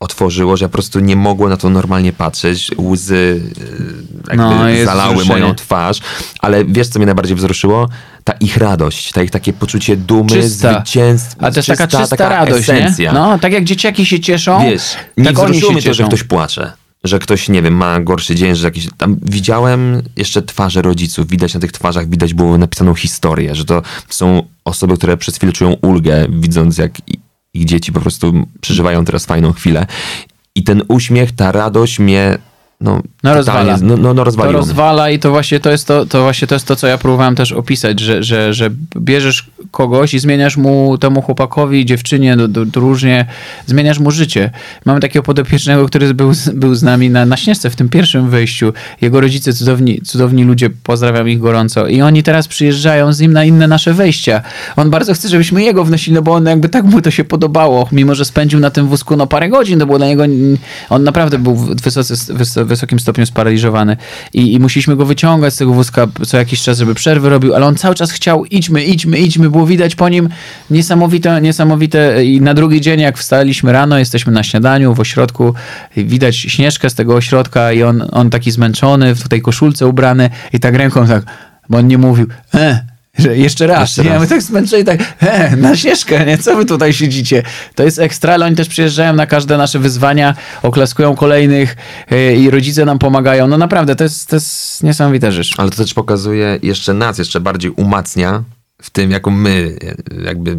otworzyło, że ja po prostu nie mogłem na to normalnie patrzeć. Łzy jakby No, jest zalały wzruszenie. moją twarz, ale wiesz, co mnie najbardziej wzruszyło? Ta ich radość, ta ich takie poczucie dumy, Czysta. zwycięstwa. A też taka czysta taka radość, esencja. nie? No, tak jak dzieciaki się cieszą, Wiesz, nie tak wzruszyło się mnie to, że ktoś płacze. Że ktoś, nie wiem, ma gorszy dzień, że jakiś... Tam widziałem jeszcze twarze rodziców. Widać na tych twarzach, widać było napisaną historię, że to są osoby, które przez chwilę czują ulgę, widząc jak ich dzieci po prostu przeżywają teraz fajną chwilę. I ten uśmiech, ta radość mnie, no, No rozwala. No, no, no To rozwala i to właśnie to jest to, to właśnie to jest to, co ja próbowałem też opisać, że, że, że bierzesz kogoś i zmieniasz mu, temu chłopakowi, dziewczynie, do, do, różnie, zmieniasz mu życie. Mamy takiego podopiecznego, który był, z- był z nami na, na Śnieżce w tym pierwszym wejściu. Jego rodzice, cudowni, cudowni ludzie, pozdrawiam ich gorąco. I oni teraz przyjeżdżają z nim na inne nasze wejścia. On bardzo chce, żebyśmy jego wnosili, no bo on jakby tak mu to się podobało, mimo że spędził na tym wózku no parę godzin, to było dla niego, on naprawdę był wysoce, wys, wysokim stopniu sparaliżowany I, i musieliśmy go wyciągać z tego wózka co jakiś czas, żeby przerwy robił, ale on cały czas chciał, idźmy, idźmy, idźmy, było widać po nim niesamowite, niesamowite i na drugi dzień jak wstaliśmy rano, jesteśmy na śniadaniu w ośrodku, widać Śnieżkę z tego ośrodka i on, on taki zmęczony, w tej koszulce ubrany i tak ręką tak, bo on nie mówił, e, że jeszcze raz, Jeszcze nie? raz. My tak zmęczeni, tak, he, na ścieżkę, nie? Co wy tutaj siedzicie? To jest ekstra, ale oni też przyjeżdżają na każde nasze wyzwania, oklaskują kolejnych yy, i rodzice nam pomagają. No naprawdę, to jest, to jest niesamowita rzecz. Ale to też pokazuje jeszcze nas, jeszcze bardziej umacnia w tym, jaką my, e, jakby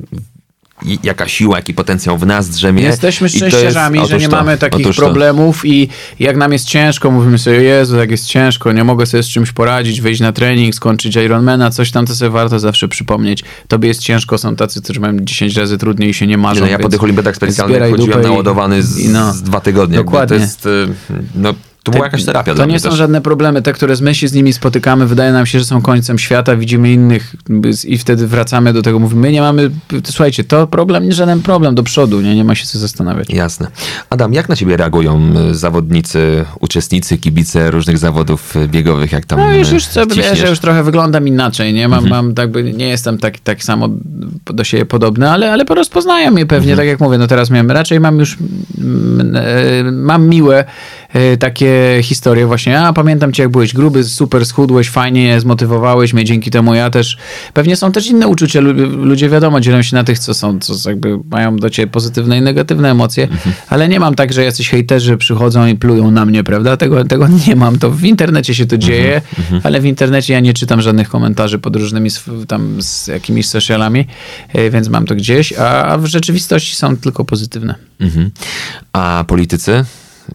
jaka siła, jaki potencjał w nas drzemie. Jesteśmy szczęściarzami, jest- że nie to, mamy takich to. problemów i jak nam jest ciężko, mówimy sobie, Jezu, jak jest ciężko, nie mogę sobie z czymś poradzić, wyjść na trening, skończyć Ironmana, coś tam, to sobie warto zawsze przypomnieć. Tobie jest ciężko, są tacy, którzy mają 10 razy trudniej i się nie marzą. No ja po tych olimpiadach specjalnych chodziłem naładowany z, i no. z dwa tygodnie. Dokładnie. Jest, y, no, to była jakaś terapia To dla nie są też. żadne problemy. Te, które my się z nimi spotykamy, wydaje nam się, że są końcem świata, widzimy innych i wtedy wracamy do tego, mówimy, my nie mamy, słuchajcie, to problem, nie żaden problem, do przodu, nie, nie ma się co zastanawiać. Jasne. Adam, jak na ciebie reagują zawodnicy, uczestnicy, kibice różnych zawodów biegowych, jak tam No już, już co, wiesz, ja już trochę wyglądam inaczej, nie? Mhm. Mam, mam tak by, nie jestem tak, tak samo do siebie podobny, ale, ale rozpoznają mnie pewnie, Mhm. tak jak mówię, no teraz miałem, raczej mam już, e, mam miłe takie historie właśnie, a pamiętam cię jak byłeś gruby, super schudłeś, fajnie, zmotywowałeś mnie, dzięki temu ja też, pewnie są też inne uczucia, Lu- ludzie wiadomo, dzielą się na tych, co są, co jakby mają do ciebie pozytywne i negatywne emocje, Mhm. ale nie mam tak, że jacyś hejterzy przychodzą i plują na mnie, prawda? Tego, tego nie mam, to w internecie się to dzieje, ale w internecie ja nie czytam żadnych komentarzy pod różnymi tam z jakimiś socialami, e, więc mam to gdzieś, a w rzeczywistości są tylko pozytywne. Mhm. A politycy?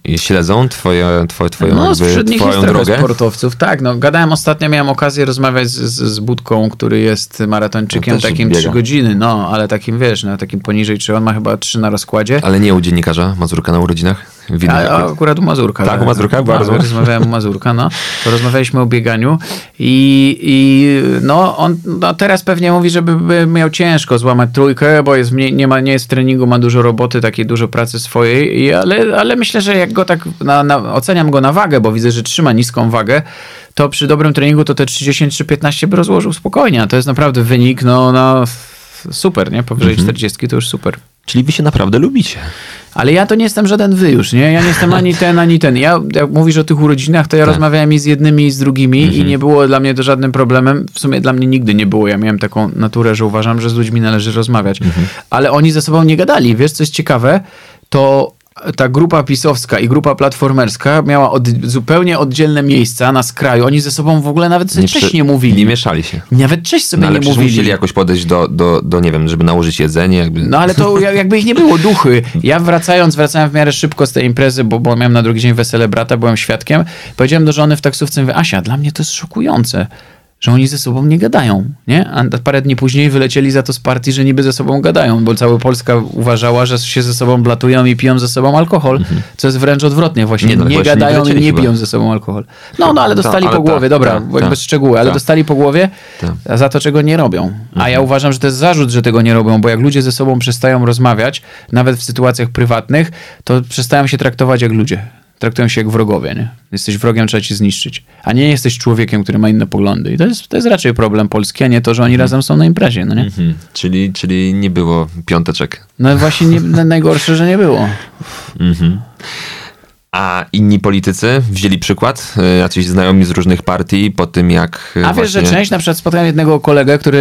I śledzą twoje, twoje, twoją, No, jakby, twoją drogę? sportowców. Tak, no gadałem ostatnio, miałem okazję rozmawiać z, z, Budką, który jest maratończykiem też takim biega. 3 godziny, no, ale takim, wiesz, no, takim poniżej 3, on ma chyba 3 na rozkładzie. Ale nie u dziennikarza Mazurka na urodzinach? A, akurat u Mazurka. Tak, u Mazurka była no, rozmowa? Rozmawiałem u Mazurka, no. Porozmawialiśmy o bieganiu i, i no, on no, teraz pewnie mówi, żeby by miał ciężko złamać trójkę, bo jest, mniej- nie, ma, nie jest w treningu, ma dużo roboty, takiej dużo pracy swojej, i, ale, ale myślę, że jak go tak na, na, oceniam go na wagę, bo widzę, że trzyma niską wagę, to przy dobrym treningu to te 30 czy 15 by rozłożył spokojnie, a to jest naprawdę wynik, no, no super, nie? Powyżej 40 to już super. Czyli wy się naprawdę lubicie. Ale ja to nie jestem żaden wy już, nie? Ja nie jestem ani ten, ani ten. Ja, jak mówisz o tych urodzinach, to ja Tak. rozmawiałem i z jednymi, i z drugimi i nie było dla mnie to żadnym problemem. W sumie dla mnie nigdy nie było. Ja miałem taką naturę, że uważam, że z ludźmi należy rozmawiać. Ale oni ze sobą nie gadali. Wiesz, co jest ciekawe? To ta grupa pisowska i grupa platformerska miała od, zupełnie oddzielne miejsca na skraju. Oni ze sobą w ogóle nawet sobie cześć przy- nie mówili. Nie mieszali się. Nawet cześć sobie No ale nie mówili. musieli jakoś podejść do, do, do, nie wiem, żeby nałożyć jedzenie. Jakby... No ale to jak- jakby ich nie było, duchy. Ja wracając, wracałem w miarę szybko z tej imprezy, bo, bo miałem na drugi dzień wesele brata, byłem świadkiem. Powiedziałem do żony w taksówce, mówię, Asia, dla mnie to jest szokujące, że oni ze sobą nie gadają, nie? A parę dni później wylecieli za to z partii, że niby ze sobą gadają, bo cała Polska uważała, że się ze sobą blatują i piją ze sobą alkohol, co jest wręcz odwrotnie właśnie. Nie, Nie, no, właśnie nie gadają i nie chyba. piją ze sobą alkohol. No, no, ale Ta, dostali ale po ta, głowie, dobra, ta, jakby ta, bez szczegóły, ale ta. dostali po głowie za to, czego nie robią. A ja uważam, że to jest zarzut, że tego nie robią, bo jak ludzie ze sobą przestają rozmawiać, nawet w sytuacjach prywatnych, to przestają się traktować jak ludzie. Traktują się jak wrogowie, nie? Jesteś wrogiem, trzeba cię zniszczyć. A nie jesteś człowiekiem, który ma inne poglądy. I to jest, to jest raczej problem Polski, a nie to, że oni razem są na imprezie, no nie? Mhm. Czyli, czyli nie było piąteczek. No właśnie nie, na- najgorsze, że nie było. Mhm. A inni politycy wzięli przykład? Y, Jacyś znajomi z różnych partii po tym, jak y, A wiesz, że właśnie... część, na przykład spotkałem jednego kolegę, który,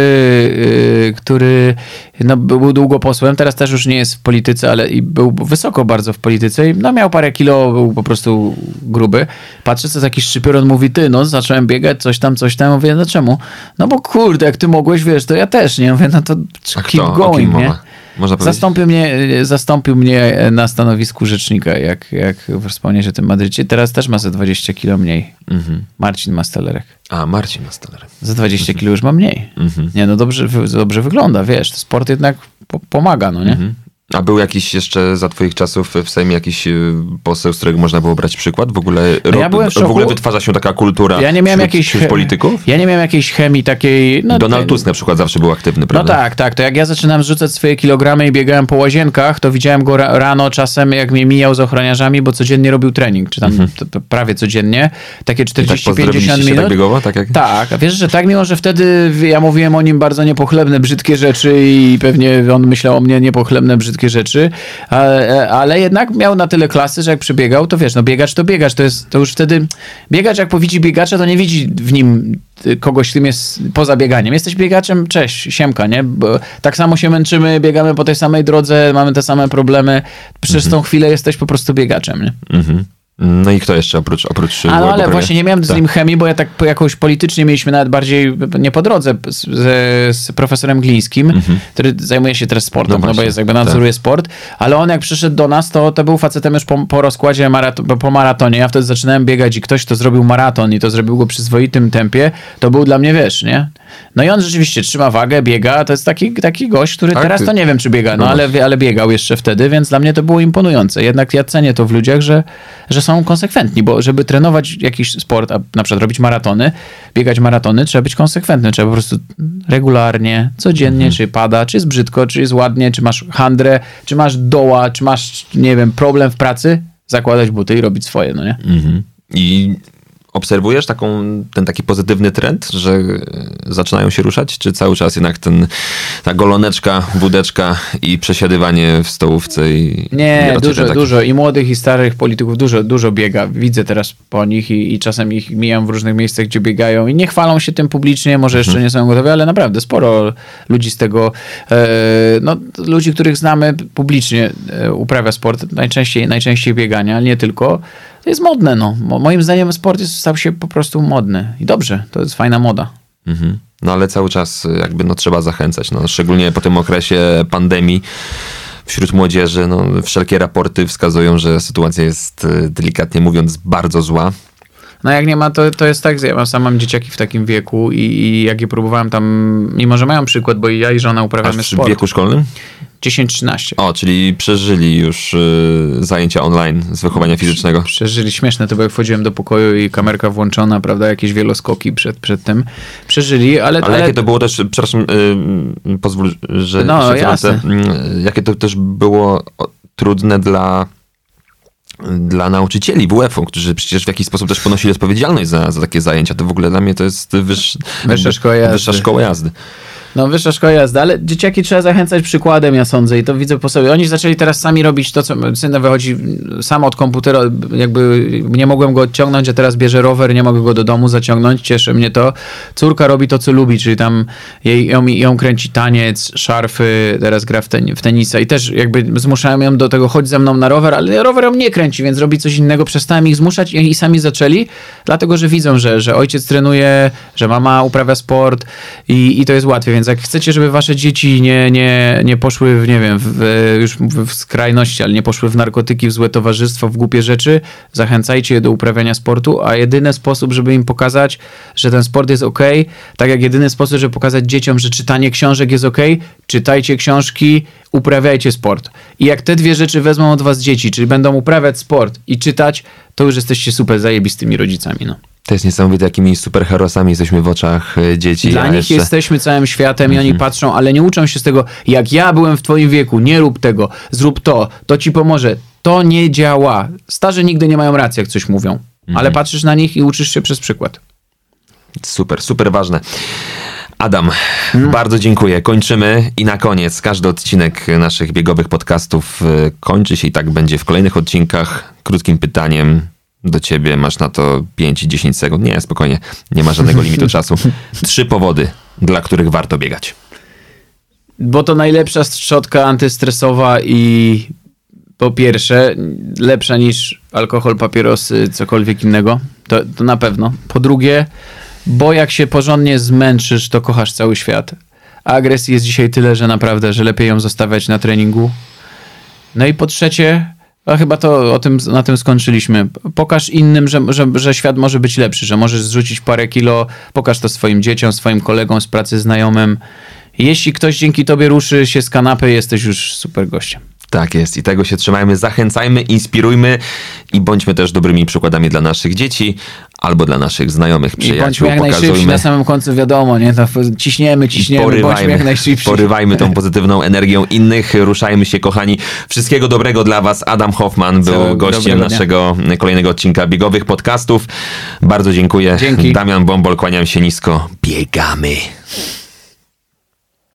yy, który no, był długo posłem, teraz też już nie jest w polityce, ale i był wysoko bardzo w polityce i no, miał parę kilo, był po prostu gruby. Patrzę, co taki szczypior, on mówi, ty, no zacząłem biegać, coś tam, coś tam. Mówię, no czemu? No bo kurde, jak ty mogłeś, wiesz, to ja też, nie? Mówię, no to keep going, nie? mowa? Można powiedzieć? Zastąpił mnie, zastąpił mnie na stanowisku rzecznika, jak, jak wspomniałeś o tym Madrycie. Teraz też ma ze 20 kilo mniej. Mhm. Marcin Mastalerek. A, Marcin Mastaler. Za 20 kilo już ma mniej. Nie, no dobrze, dobrze wygląda, wiesz, sport jednak po, pomaga, no nie? Mhm. A był jakiś jeszcze za twoich czasów w Sejmie jakiś y, poseł, z którego można było brać przykład? W ogóle, No ja byłem w w ogóle wytwarza się taka kultura Ja nie miałem wśród, jakiejś... wśród polityków? Ja nie miałem jakiejś chemii takiej... No, Donald Tusk na przykład zawsze był aktywny, No prawda? tak, tak. To jak ja zaczynam zrzucać swoje kilogramy i biegałem po łazienkach, to widziałem go ra- rano czasem, jak mnie mijał z ochroniarzami, bo codziennie robił trening, czy tam to prawie codziennie. Takie Mhm. I tak 40-50 pozdrowiliście się minut. tak biegowo? Tak jak... Tak, a wiesz, że tak, mimo że wtedy ja mówiłem o nim bardzo niepochlebne, brzydkie rzeczy i pewnie on myślał o mnie niepochlebne, brzydkie rzeczy, ale, ale jednak miał na tyle klasy, że jak przybiegał, to wiesz, no biegacz to biegacz, to jest, to już wtedy, biegacz jak powidzi biegacza, to nie widzi w nim y, kogoś, którym jest poza bieganiem. Jesteś biegaczem, cześć, siemka, nie? Bo tak samo się męczymy, biegamy po tej samej drodze, mamy te same problemy, przez tą chwilę jesteś po prostu biegaczem, nie? Mhm. No i kto jeszcze oprócz, oprócz no, ale Bobrowia? właśnie nie miałem z Tak. nim chemii, bo ja tak jakoś politycznie mieliśmy nawet bardziej, nie po drodze, z, z, profesorem Glińskim, który zajmuje się teraz sportem, Mhm. No no, bo jest jakby nadzoruje sport, ale on jak przyszedł do nas, to, to był facetem już po, po rozkładzie maraton, po maratonie, ja wtedy zaczynałem biegać i ktoś, kto zrobił maraton i to zrobił go przyzwoitym tempie, to był dla mnie, wiesz, nie? No i on rzeczywiście trzyma wagę, biega, to jest taki, taki gość, który Tak, teraz to nie wiem, czy biega, no No ale, ale biegał jeszcze wtedy, więc dla mnie to było imponujące. Jednak ja cenię to w ludziach, że, że są konsekwentni, bo żeby trenować jakiś sport, a na przykład robić maratony, biegać maratony, trzeba być konsekwentny, trzeba po prostu regularnie, codziennie, czy pada, czy jest brzydko, czy jest ładnie, czy masz handrę, czy masz doła, czy masz, nie wiem, problem w pracy, zakładać buty i robić swoje, no nie? Mhm. I obserwujesz taką, ten taki pozytywny trend, że e, zaczynają się ruszać, czy cały czas jednak ten, ta goloneczka, wódeczka i przesiadywanie w stołówce i Nie, i dużo, taki- dużo. I młodych, i starych polityków dużo, dużo biega. Widzę teraz po nich i, i czasem ich mijam w różnych miejscach, gdzie biegają i nie chwalą się tym publicznie, może jeszcze Mhm. nie są gotowi, ale naprawdę sporo ludzi z tego, e, no ludzi, których znamy publicznie e, uprawia sport, najczęściej, najczęściej biegania, ale nie tylko. To jest modne, no. Mo- Moim zdaniem sport jest, stał się po prostu modny. I dobrze, to jest fajna moda. Mhm. No ale cały czas y, jakby no trzeba zachęcać, no szczególnie po tym okresie pandemii wśród młodzieży. No, wszelkie raporty wskazują, że sytuacja jest e, delikatnie mówiąc bardzo zła. No jak nie ma, to, to jest tak, ja sam mam dzieciaki w takim wieku i, i jak je próbowałem tam, mimo że mają przykład, bo i ja i żona Aż uprawiamy w sport. wieku szkolnym? 10-13. O, czyli przeżyli już y, zajęcia online z wychowania fizycznego. Przeżyli, śmieszne to było, jak wchodziłem do pokoju i kamerka włączona, prawda, jakieś wieloskoki przed, przed tym. Przeżyli, ale... Ale, jakie to było też, przepraszam, y, pozwól, że No, jasne. Y, jakie to też było trudne dla dla nauczycieli WF-u, którzy przecież w jakiś sposób też ponosili odpowiedzialność za, za takie zajęcia. To w ogóle dla mnie to jest wyż, Wyższa szkoła jazdy. Wyższa szkoła jazdy. No, wyższa szkoła jazdy, ale dzieciaki trzeba zachęcać przykładem, ja sądzę, i to widzę po sobie. Oni zaczęli teraz sami robić to, co syn wychodzi sam od komputera, jakby nie mogłem go odciągnąć, a teraz bierze rower, nie mogę go do domu zaciągnąć, cieszy mnie to. Córka robi to, co lubi, czyli tam jej, ją, ją kręci taniec, szarfy, teraz gra w, ten, w tenisa i też jakby zmuszałem ją do tego, chodź ze mną na rower, ale rower ją nie kręci, więc robi coś innego, przestałem ich zmuszać i, i sami zaczęli, dlatego, że widzą, że, że ojciec trenuje, że mama uprawia sport i, i to jest łatwiej, więc jak chcecie, żeby wasze dzieci nie, nie, nie poszły w, nie wiem, w, już w skrajności, ale nie poszły w narkotyki, w złe towarzystwo, w głupie rzeczy, zachęcajcie je do uprawiania sportu, a jedyny sposób, żeby im pokazać, że ten sport jest ok, tak jak jedyny sposób, żeby pokazać dzieciom, że czytanie książek jest ok, czytajcie książki, uprawiajcie sport. I jak te dwie rzeczy wezmą od was dzieci, czyli będą uprawiać sport i czytać, to już jesteście super zajebistymi rodzicami, no. To jest niesamowite, jakimi superherosami jesteśmy w oczach e, dzieci. Dla nich jeszcze... jesteśmy całym światem i Mhm. oni patrzą, ale nie uczą się z tego, jak ja byłem w twoim wieku, nie rób tego, zrób to, to ci pomoże. To nie działa. Starzy nigdy nie mają racji, jak coś mówią. Mhm. Ale patrzysz na nich i uczysz się przez przykład. Super, super ważne. Adam, Hmm. bardzo dziękuję. Kończymy i na koniec każdy odcinek naszych biegowych podcastów y, kończy się i tak będzie w kolejnych odcinkach krótkim pytaniem do ciebie. Masz na to 5 i 10 sekund. Nie, spokojnie, nie ma żadnego limitu czasu. Trzy powody, dla których warto biegać. Bo to najlepsza szczotka antystresowa i po pierwsze, lepsza niż alkohol, papierosy, cokolwiek innego. To, to na pewno. Po drugie, bo jak się porządnie zmęczysz, to kochasz cały świat. A agresji jest dzisiaj tyle, że naprawdę, że lepiej ją zostawiać na treningu. No i po trzecie, a chyba to o tym, na tym skończyliśmy. Pokaż innym, że, że, że świat może być lepszy, że możesz zrzucić parę kilo. Pokaż to swoim dzieciom, swoim kolegom z pracy, znajomym. Jeśli ktoś dzięki tobie ruszy się z kanapy, jesteś już super gościem. Tak jest i tego się trzymajmy, zachęcajmy, inspirujmy i bądźmy też dobrymi przykładami dla naszych dzieci albo dla naszych znajomych, I przyjaciół. bądźmy jak Pokazujmy na samym końcu, wiadomo, nie? To ciśniemy, ciśniemy, bądźmy jak najszybsi. porywajmy tą pozytywną energią innych, ruszajmy się kochani. Wszystkiego dobrego dla was. Adam Hoffman był Całego gościem dobrego dnia. naszego kolejnego odcinka biegowych podcastów. Bardzo dziękuję. Dzięki. Damian Bombol, kłaniam się nisko. Biegamy.